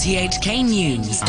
RTHK News.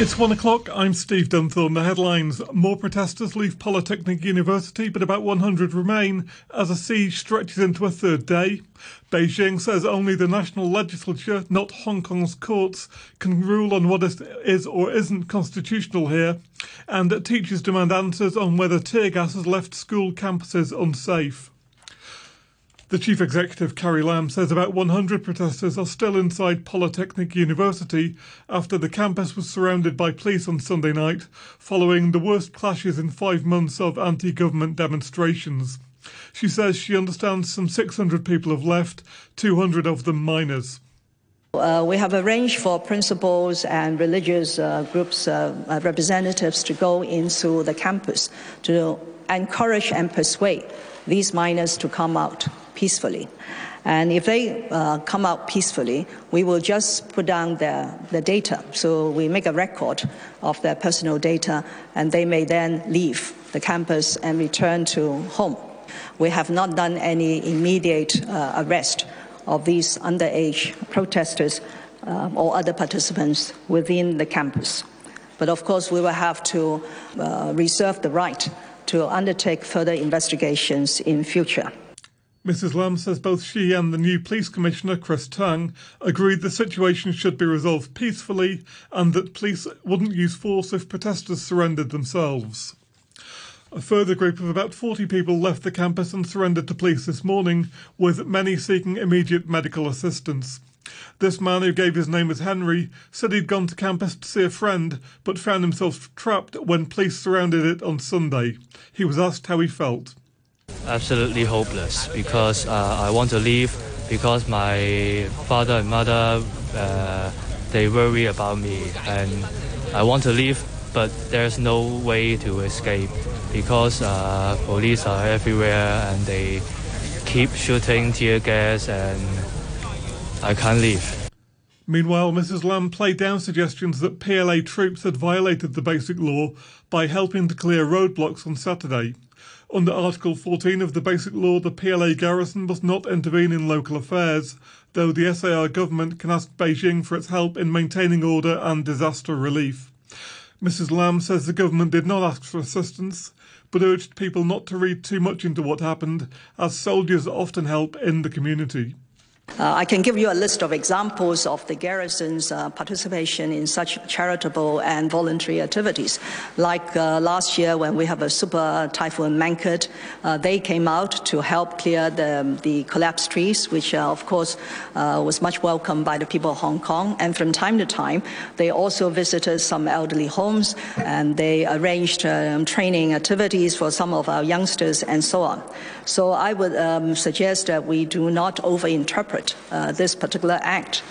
It's one o'clock. I'm Steve Dunthorne. The headlines More protesters leave Polytechnic University, but about 100 remain as a siege stretches into a third day. Beijing says only the national legislature, not Hong Kong's courts, can rule on what is or isn't constitutional here. And teachers demand answers on whether tear gas has left school campuses unsafe. The chief executive, Carrie Lam, says about 100 protesters are still inside Polytechnic University after the campus was surrounded by police on Sunday night, following the worst clashes in five months of anti government demonstrations. She says she understands some 600 people have left, 200 of them minors. Uh, we have arranged for principals and religious uh, groups uh, uh representatives to go into the campus to encourage and persuade these minors to come out peacefully. And if they uh, come out peacefully, we will just put down their, their data. So we make a record of their personal data, and they may then leave the campus and return to home. We have not done any immediate uh, arrest of these underage protesters uh, or other participants within the campus. But of course, we will have to uh, reserve the right to undertake further investigations in future. Mrs Lam says both she and the new police commissioner, Chris Tang, agreed the situation should be resolved peacefully and that police wouldn't use force if protesters surrendered themselves. A further group of about 40 people left the campus and surrendered to police this morning, with many seeking immediate medical assistance. This man, who gave his name as Henry, said he'd gone to campus to see a friend, but found himself trapped when police surrounded it on Sunday. He was asked how he felt. Absolutely hopeless because uh, I want to leave because my father and mother uh, they worry about me and I want to leave but there's no way to escape because uh, police are everywhere and they keep shooting tear gas and I can't leave. Meanwhile, Mrs. Lam played down suggestions that PLA troops had violated the basic law by helping to clear roadblocks on Saturday. Under Article 14 of the Basic Law, the PLA garrison must not intervene in local affairs, though the SAR government can ask Beijing for its help in maintaining order and disaster relief. Mrs. Lam says the government did not ask for assistance, but urged people not to read too much into what happened, as soldiers often help in the community. Uh, I can give you a list of examples of the garrison's uh, participation in such charitable and voluntary activities. Like uh, last year when we have a super typhoon Mangkhut, uh, they came out to help clear the, the collapsed trees, which uh, of course uh, was much welcomed by the people of Hong Kong. And from time to time, they also visited some elderly homes and they arranged um, training activities for some of our youngsters and so on. So I would um, suggest that we do not overinterpret interpret uh, this particular act.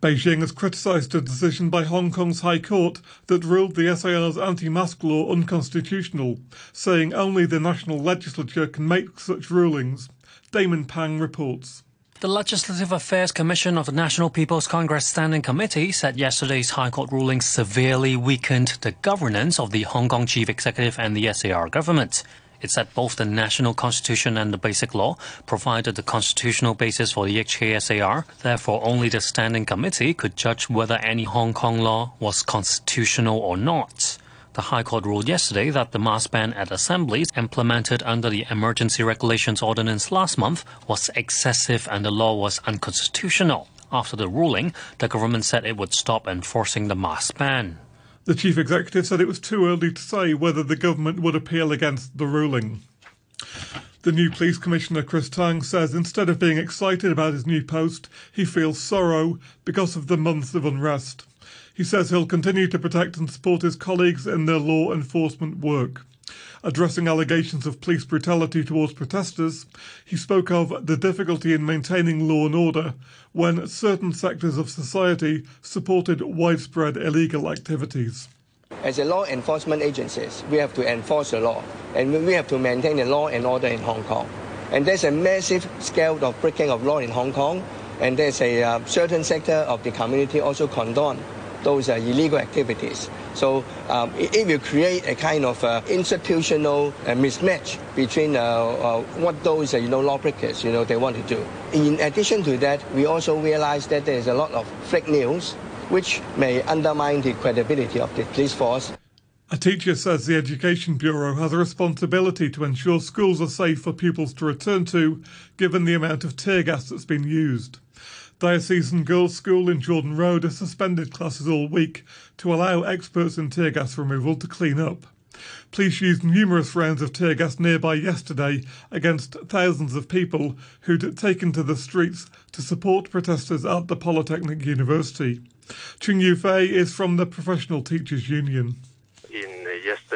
Beijing has criticised a decision by Hong Kong's High Court that ruled the SAR's anti mask law unconstitutional, saying only the national legislature can make such rulings. Damon Pang reports. The Legislative Affairs Commission of the National People's Congress Standing Committee said yesterday's High Court ruling severely weakened the governance of the Hong Kong Chief Executive and the SAR government. It said both the national constitution and the basic law provided the constitutional basis for the HKSAR. Therefore, only the standing committee could judge whether any Hong Kong law was constitutional or not. The High Court ruled yesterday that the mask ban at assemblies implemented under the Emergency Regulations Ordinance last month was excessive and the law was unconstitutional. After the ruling, the government said it would stop enforcing the mask ban. The chief executive said it was too early to say whether the government would appeal against the ruling. The new police commissioner, Chris Tang, says instead of being excited about his new post, he feels sorrow because of the months of unrest. He says he'll continue to protect and support his colleagues in their law enforcement work. Addressing allegations of police brutality towards protesters, he spoke of the difficulty in maintaining law and order when certain sectors of society supported widespread illegal activities. As a law enforcement agencies, we have to enforce the law and we have to maintain the law and order in Hong Kong. And there's a massive scale of breaking of law in Hong Kong, and there's a uh, certain sector of the community also condone those uh, illegal activities. So um, it, it, will create a kind of uh, institutional uh, mismatch between uh, uh, what those you know lawbreakers you know they want to do. In addition to that, we also realize that there is a lot of fake news, which may undermine the credibility of the police force. A teacher says the Education Bureau has a responsibility to ensure schools are safe for pupils to return to, given the amount of tear gas that's been used. Diocesan Girls' School in Jordan Road has suspended classes all week to allow experts in tear gas removal to clean up. Police used numerous rounds of tear gas nearby yesterday against thousands of people who'd taken to the streets to support protesters at the Polytechnic University. Chung Yu Fei is from the Professional Teachers Union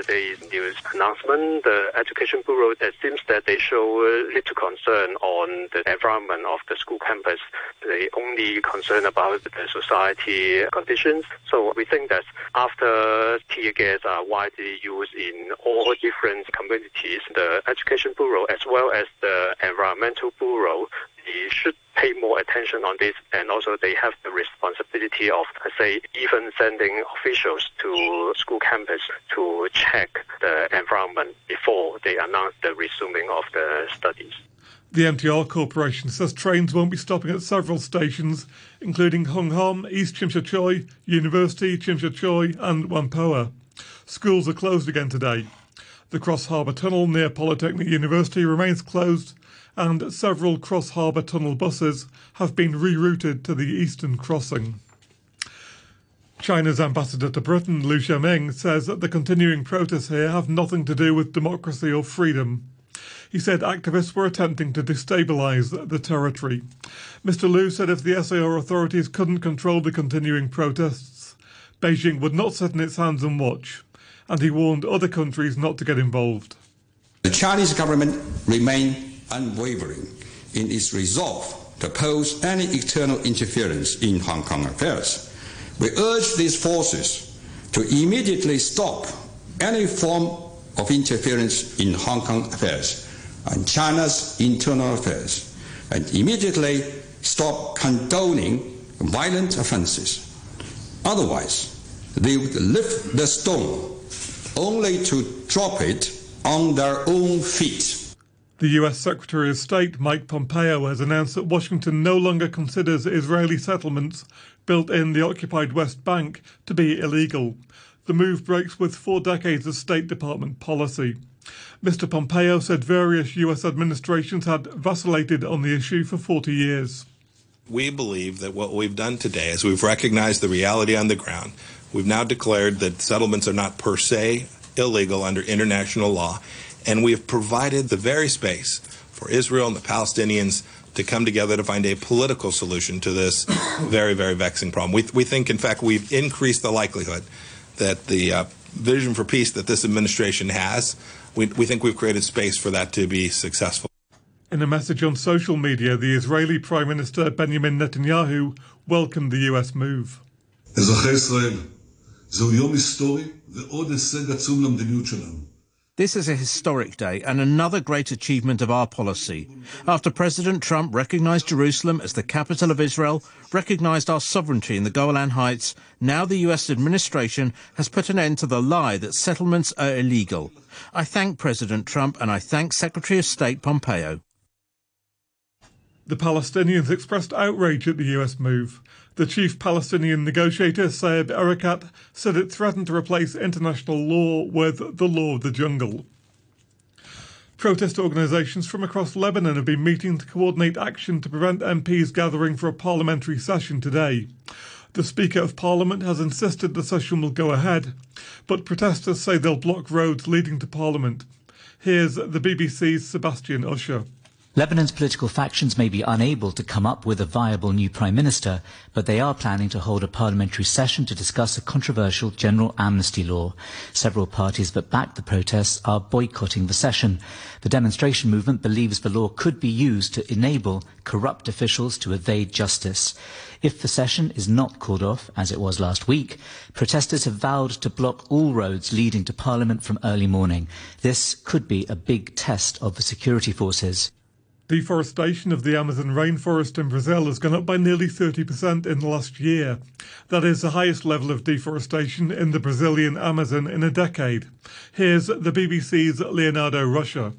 yesterday's news announcement, the Education Bureau, it seems that they show uh, little concern on the environment of the school campus. They only concern about the society conditions. So we think that after tear gas are widely used in all different communities, the Education Bureau as well as the Environmental Bureau they should pay more attention on this, and also they have the responsibility of, say, even sending officials to school campus to check the environment before they announce the resuming of the studies. The MTR Corporation says trains won't be stopping at several stations, including Hung Hom, East Tsim Sha Tsui, University, Tsim Sha Tsui, and Whampoa. Schools are closed again today. The Cross Harbour Tunnel near Polytechnic University remains closed and several cross harbour tunnel buses have been rerouted to the eastern crossing. China's ambassador to Britain, Liu Xiaoming, says that the continuing protests here have nothing to do with democracy or freedom. He said activists were attempting to destabilise the territory. Mr. Liu said if the SAR authorities couldn't control the continuing protests, Beijing would not sit in its hands and watch, and he warned other countries not to get involved. The Chinese government remain unwavering in its resolve to oppose any external interference in Hong Kong affairs. We urge these forces to immediately stop any form of interference in Hong Kong affairs and China's internal affairs, and immediately stop condoning violent offenses. Otherwise, they would lift the stone only to drop it on their own feet. The US Secretary of State Mike Pompeo has announced that Washington no longer considers Israeli settlements built in the occupied West Bank to be illegal. The move breaks with four decades of State Department policy. Mr. Pompeo said various US administrations had vacillated on the issue for 40 years. We believe that what we've done today is we've recognized the reality on the ground. We've now declared that settlements are not per se illegal under international law and we have provided the very space for Israel and the Palestinians to come together to find a political solution to this very, very vexing problem. We, we think, in fact, we've increased the likelihood that the uh, vision for peace that this administration has, we, we think we've created space for that to be successful. In a message on social media, the Israeli Prime Minister Benjamin Netanyahu welcomed the US move. This is a historic day and another great achievement of our policy. After President Trump recognized Jerusalem as the capital of Israel, recognized our sovereignty in the Golan Heights, now the US administration has put an end to the lie that settlements are illegal. I thank President Trump and I thank Secretary of State Pompeo. The Palestinians expressed outrage at the US move. The chief Palestinian negotiator, Saeb Erekat, said it threatened to replace international law with the law of the jungle. Protest organisations from across Lebanon have been meeting to coordinate action to prevent MPs gathering for a parliamentary session today. The Speaker of Parliament has insisted the session will go ahead, but protesters say they'll block roads leading to Parliament. Here's the BBC's Sebastian Usher. Lebanon's political factions may be unable to come up with a viable new prime minister, but they are planning to hold a parliamentary session to discuss a controversial general amnesty law. Several parties that backed the protests are boycotting the session. The demonstration movement believes the law could be used to enable corrupt officials to evade justice. If the session is not called off, as it was last week, protesters have vowed to block all roads leading to Parliament from early morning. This could be a big test of the security forces. Deforestation of the Amazon rainforest in Brazil has gone up by nearly 30% in the last year. That is the highest level of deforestation in the Brazilian Amazon in a decade. Here's the BBC's Leonardo Ruscia.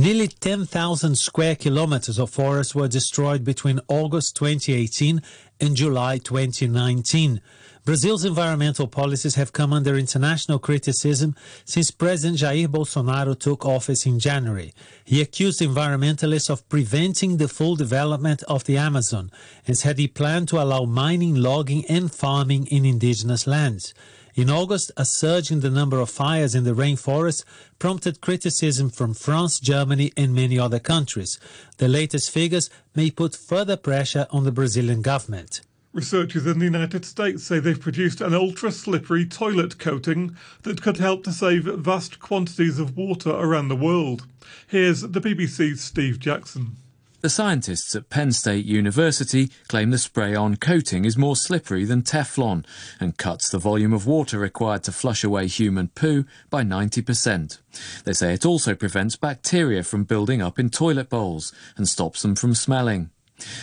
Nearly 10,000 square kilometers of forest were destroyed between August 2018 and July 2019. Brazil's environmental policies have come under international criticism since President Jair Bolsonaro took office in January. He accused environmentalists of preventing the full development of the Amazon and said he planned to allow mining, logging, and farming in indigenous lands. In August, a surge in the number of fires in the rainforest prompted criticism from France, Germany, and many other countries. The latest figures may put further pressure on the Brazilian government. Researchers in the United States say they've produced an ultra slippery toilet coating that could help to save vast quantities of water around the world. Here's the BBC's Steve Jackson. The scientists at Penn State University claim the spray on coating is more slippery than Teflon and cuts the volume of water required to flush away human poo by 90%. They say it also prevents bacteria from building up in toilet bowls and stops them from smelling.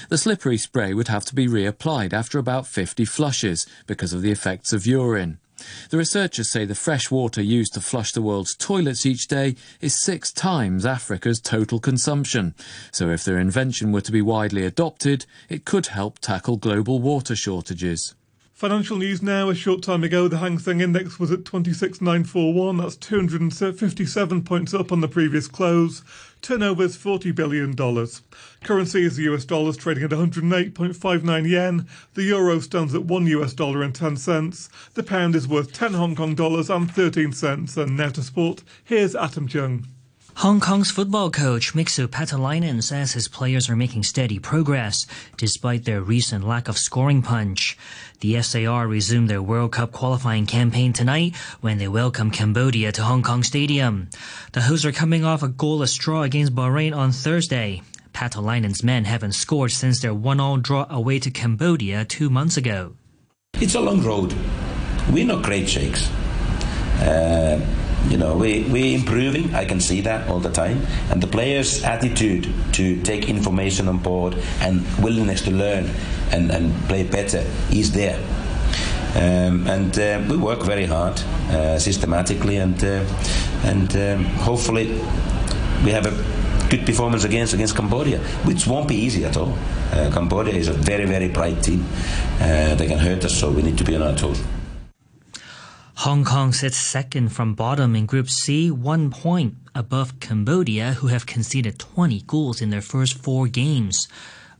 The slippery spray would have to be reapplied after about 50 flushes because of the effects of urine. The researchers say the fresh water used to flush the world's toilets each day is six times Africa's total consumption. So if their invention were to be widely adopted, it could help tackle global water shortages. Financial news now. A short time ago, the Hang Seng Index was at 26,941. That's 257 points up on the previous close. Turnover is $40 billion. Currency is the US dollar trading at 108.59 yen. The euro stands at 1 US dollar and 10 cents. The pound is worth 10 Hong Kong dollars and 13 cents. And now to sport, here's Adam Chung. Hong Kong's football coach Mixu Paatelainen says his players are making steady progress despite their recent lack of scoring punch. The SAR resume their World Cup qualifying campaign tonight when they welcome Cambodia to Hong Kong Stadium. The hosts are coming off a goalless draw against Bahrain on Thursday. Paatelainen's men haven't scored since their one-all draw away to Cambodia two months ago. It's a long road. We're not great shakes. Uh, you know, we, we're improving. I can see that all the time. And the players' attitude to take information on board and willingness to learn and, and play better is there. Um, and uh, we work very hard, uh, systematically, and uh, and um, hopefully we have a good performance against against Cambodia, which won't be easy at all. Uh, Cambodia is a very very bright team. Uh, they can hurt us, so we need to be on our toes. Hong Kong sits second from bottom in Group C, one point above Cambodia, who have conceded 20 goals in their first four games.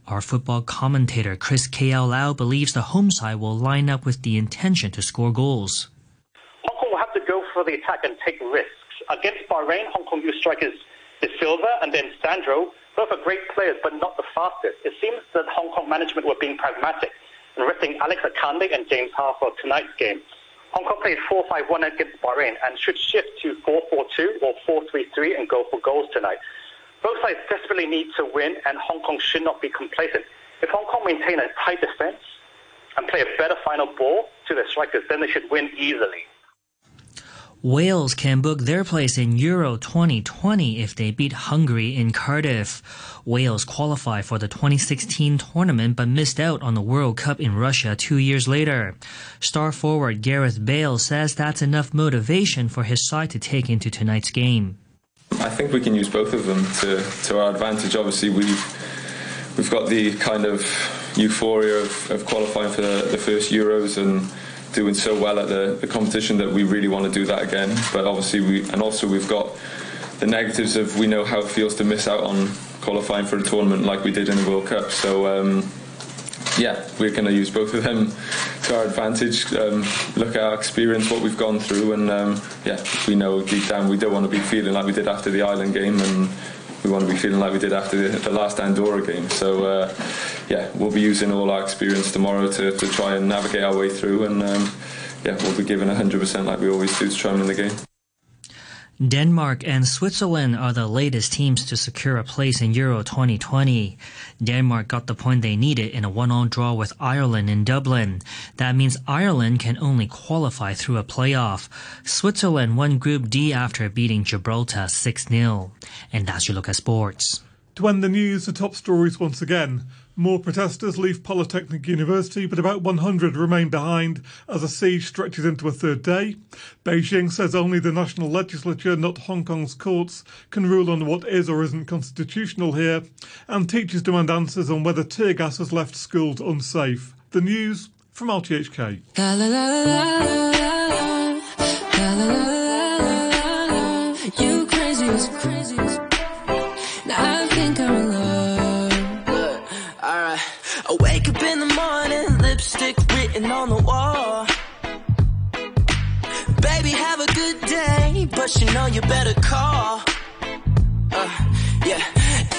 Our football commentator Chris K.L. Lau believes the home side will line up with the intention to score goals. Hong Kong will have to go for the attack and take risks. Against Bahrain, Hong Kong youth strikers De Silva and then Sandro, both are great players but not the fastest. It seems that Hong Kong management were being pragmatic and resting Alex Akande and James Ha for tonight's game. Hong Kong played 4-5-1 against Bahrain and should shift to 4-4-2 or 4-3-3 and go for goals tonight. Both sides desperately need to win and Hong Kong should not be complacent. If Hong Kong maintain a tight defense and play a better final ball to their strikers, then they should win easily. Wales can book their place in Euro 2020 if they beat Hungary in Cardiff. Wales qualified for the 2016 tournament but missed out on the World Cup in Russia two years later. Star forward Gareth Bale says that's enough motivation for his side to take into tonight's game. I think we can use both of them to, to our advantage. Obviously, we've we've got the kind of euphoria of, of qualifying for the, the first Euros and doing so well at the, the competition that we really want to do that again. But obviously, we and also we've got the negatives of we know how it feels to miss out on qualifying for a tournament like we did in the World Cup. So. Um, yeah, we're going to use both of them to our advantage. Um, look at our experience, what we've gone through, and um, yeah, we know deep down we don't want to be feeling like we did after the Ireland game, and we want to be feeling like we did after the, the last Andorra game. So uh, yeah, we'll be using all our experience tomorrow to, to try and navigate our way through, and um, yeah, we'll be giving 100% like we always do to try and win the game. Denmark and Switzerland are the latest teams to secure a place in Euro 2020. Denmark got the point they needed in a one-all draw with Ireland in Dublin. That means Ireland can only qualify through a playoff. Switzerland won Group D after beating Gibraltar 6-0. And that's your look at sports. To end the news, the top stories once again. More protesters leave Polytechnic University, but about 100 remain behind as a siege stretches into a third day. Beijing says only the national legislature, not Hong Kong's courts, can rule on what is or isn't constitutional here. And teachers demand answers on whether tear gas has left schools unsafe. The news from RTHK. Written on the wall. Baby, have a good day, but you know you better call. Uh, yeah,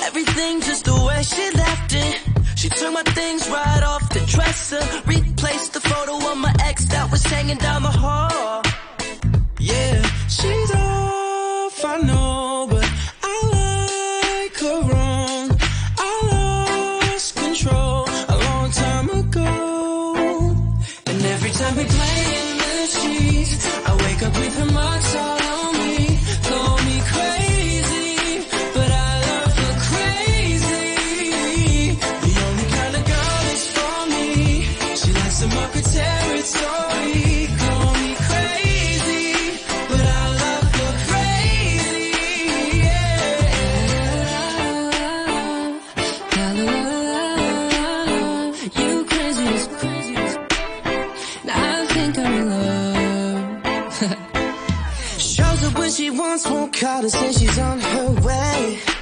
everything just the way she left it. She took my things right off the dresser, replaced the photo of my ex that was hanging down the hall. Call to say she's on her way.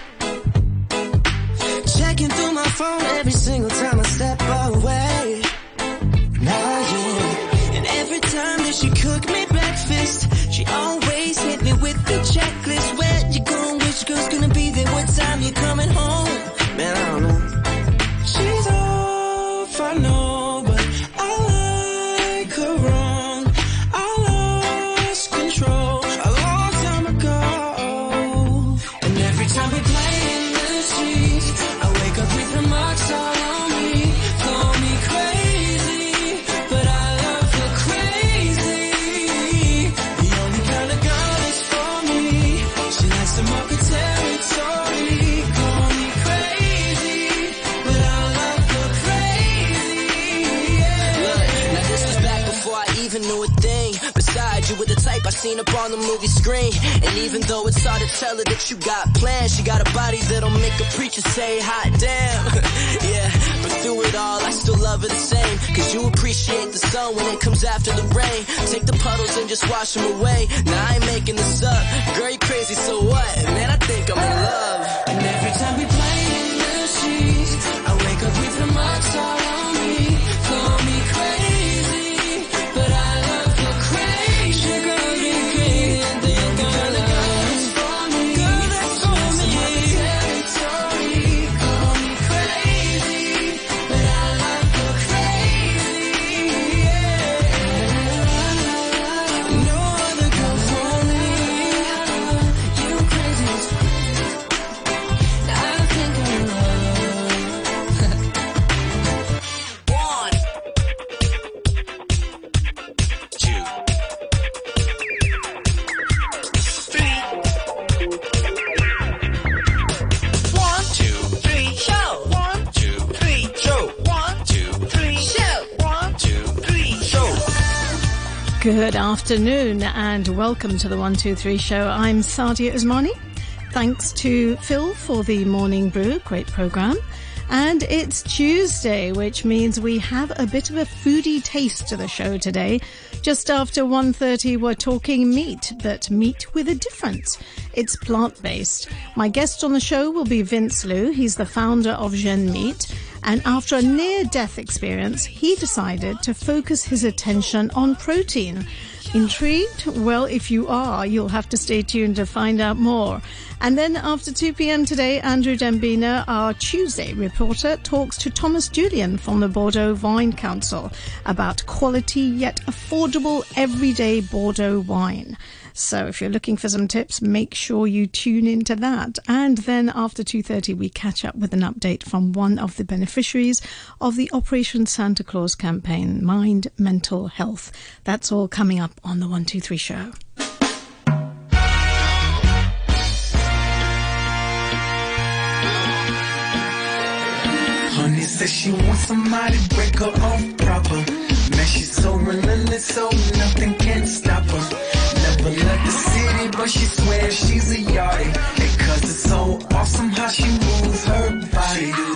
Seen up on the movie screen. And even though it's hard to tell her that you got plans, she got a body that'll make a preacher say, hot damn. yeah, but through it all, I still love her the same. Cause you appreciate the sun when it comes after the rain. Take the puddles and just wash them away. Now I ain't making this up. Girl, you crazy, so what? Man, I think I'm in love. And every time we play in the sheets, I wake up with the marks all afternoon and welcome to the 123 show. I'm Sadia Usmani. Thanks to Phil for the morning brew, great program. And it's Tuesday, which means we have a bit of a foodie taste to the show today. Just after 1.30, we're talking meat, but meat with a difference. It's plant-based. My guest on the show will be Vince Liu. He's the founder of Gen Meat. And after a near-death experience, he decided to focus his attention on protein. Intrigued? Well, if you are, you'll have to stay tuned to find out more. And then after 2 p.m. today, Andrew Dembina, our Tuesday reporter, talks to Thomas Jullien from the Bordeaux Wine Council about quality yet affordable everyday Bordeaux wine. So if you're looking for some tips, make sure you tune into that. And then after 2.30, we catch up with an update from one of the beneficiaries of the Operation Santa Claus campaign, Mind Mental Health. That's all coming up on the 123 show. She wants somebody break her off proper. Man, she's so relentless, so nothing can stop her. Never left the city, but she swears she's a yardie. Cause it's so awesome how she moves her body.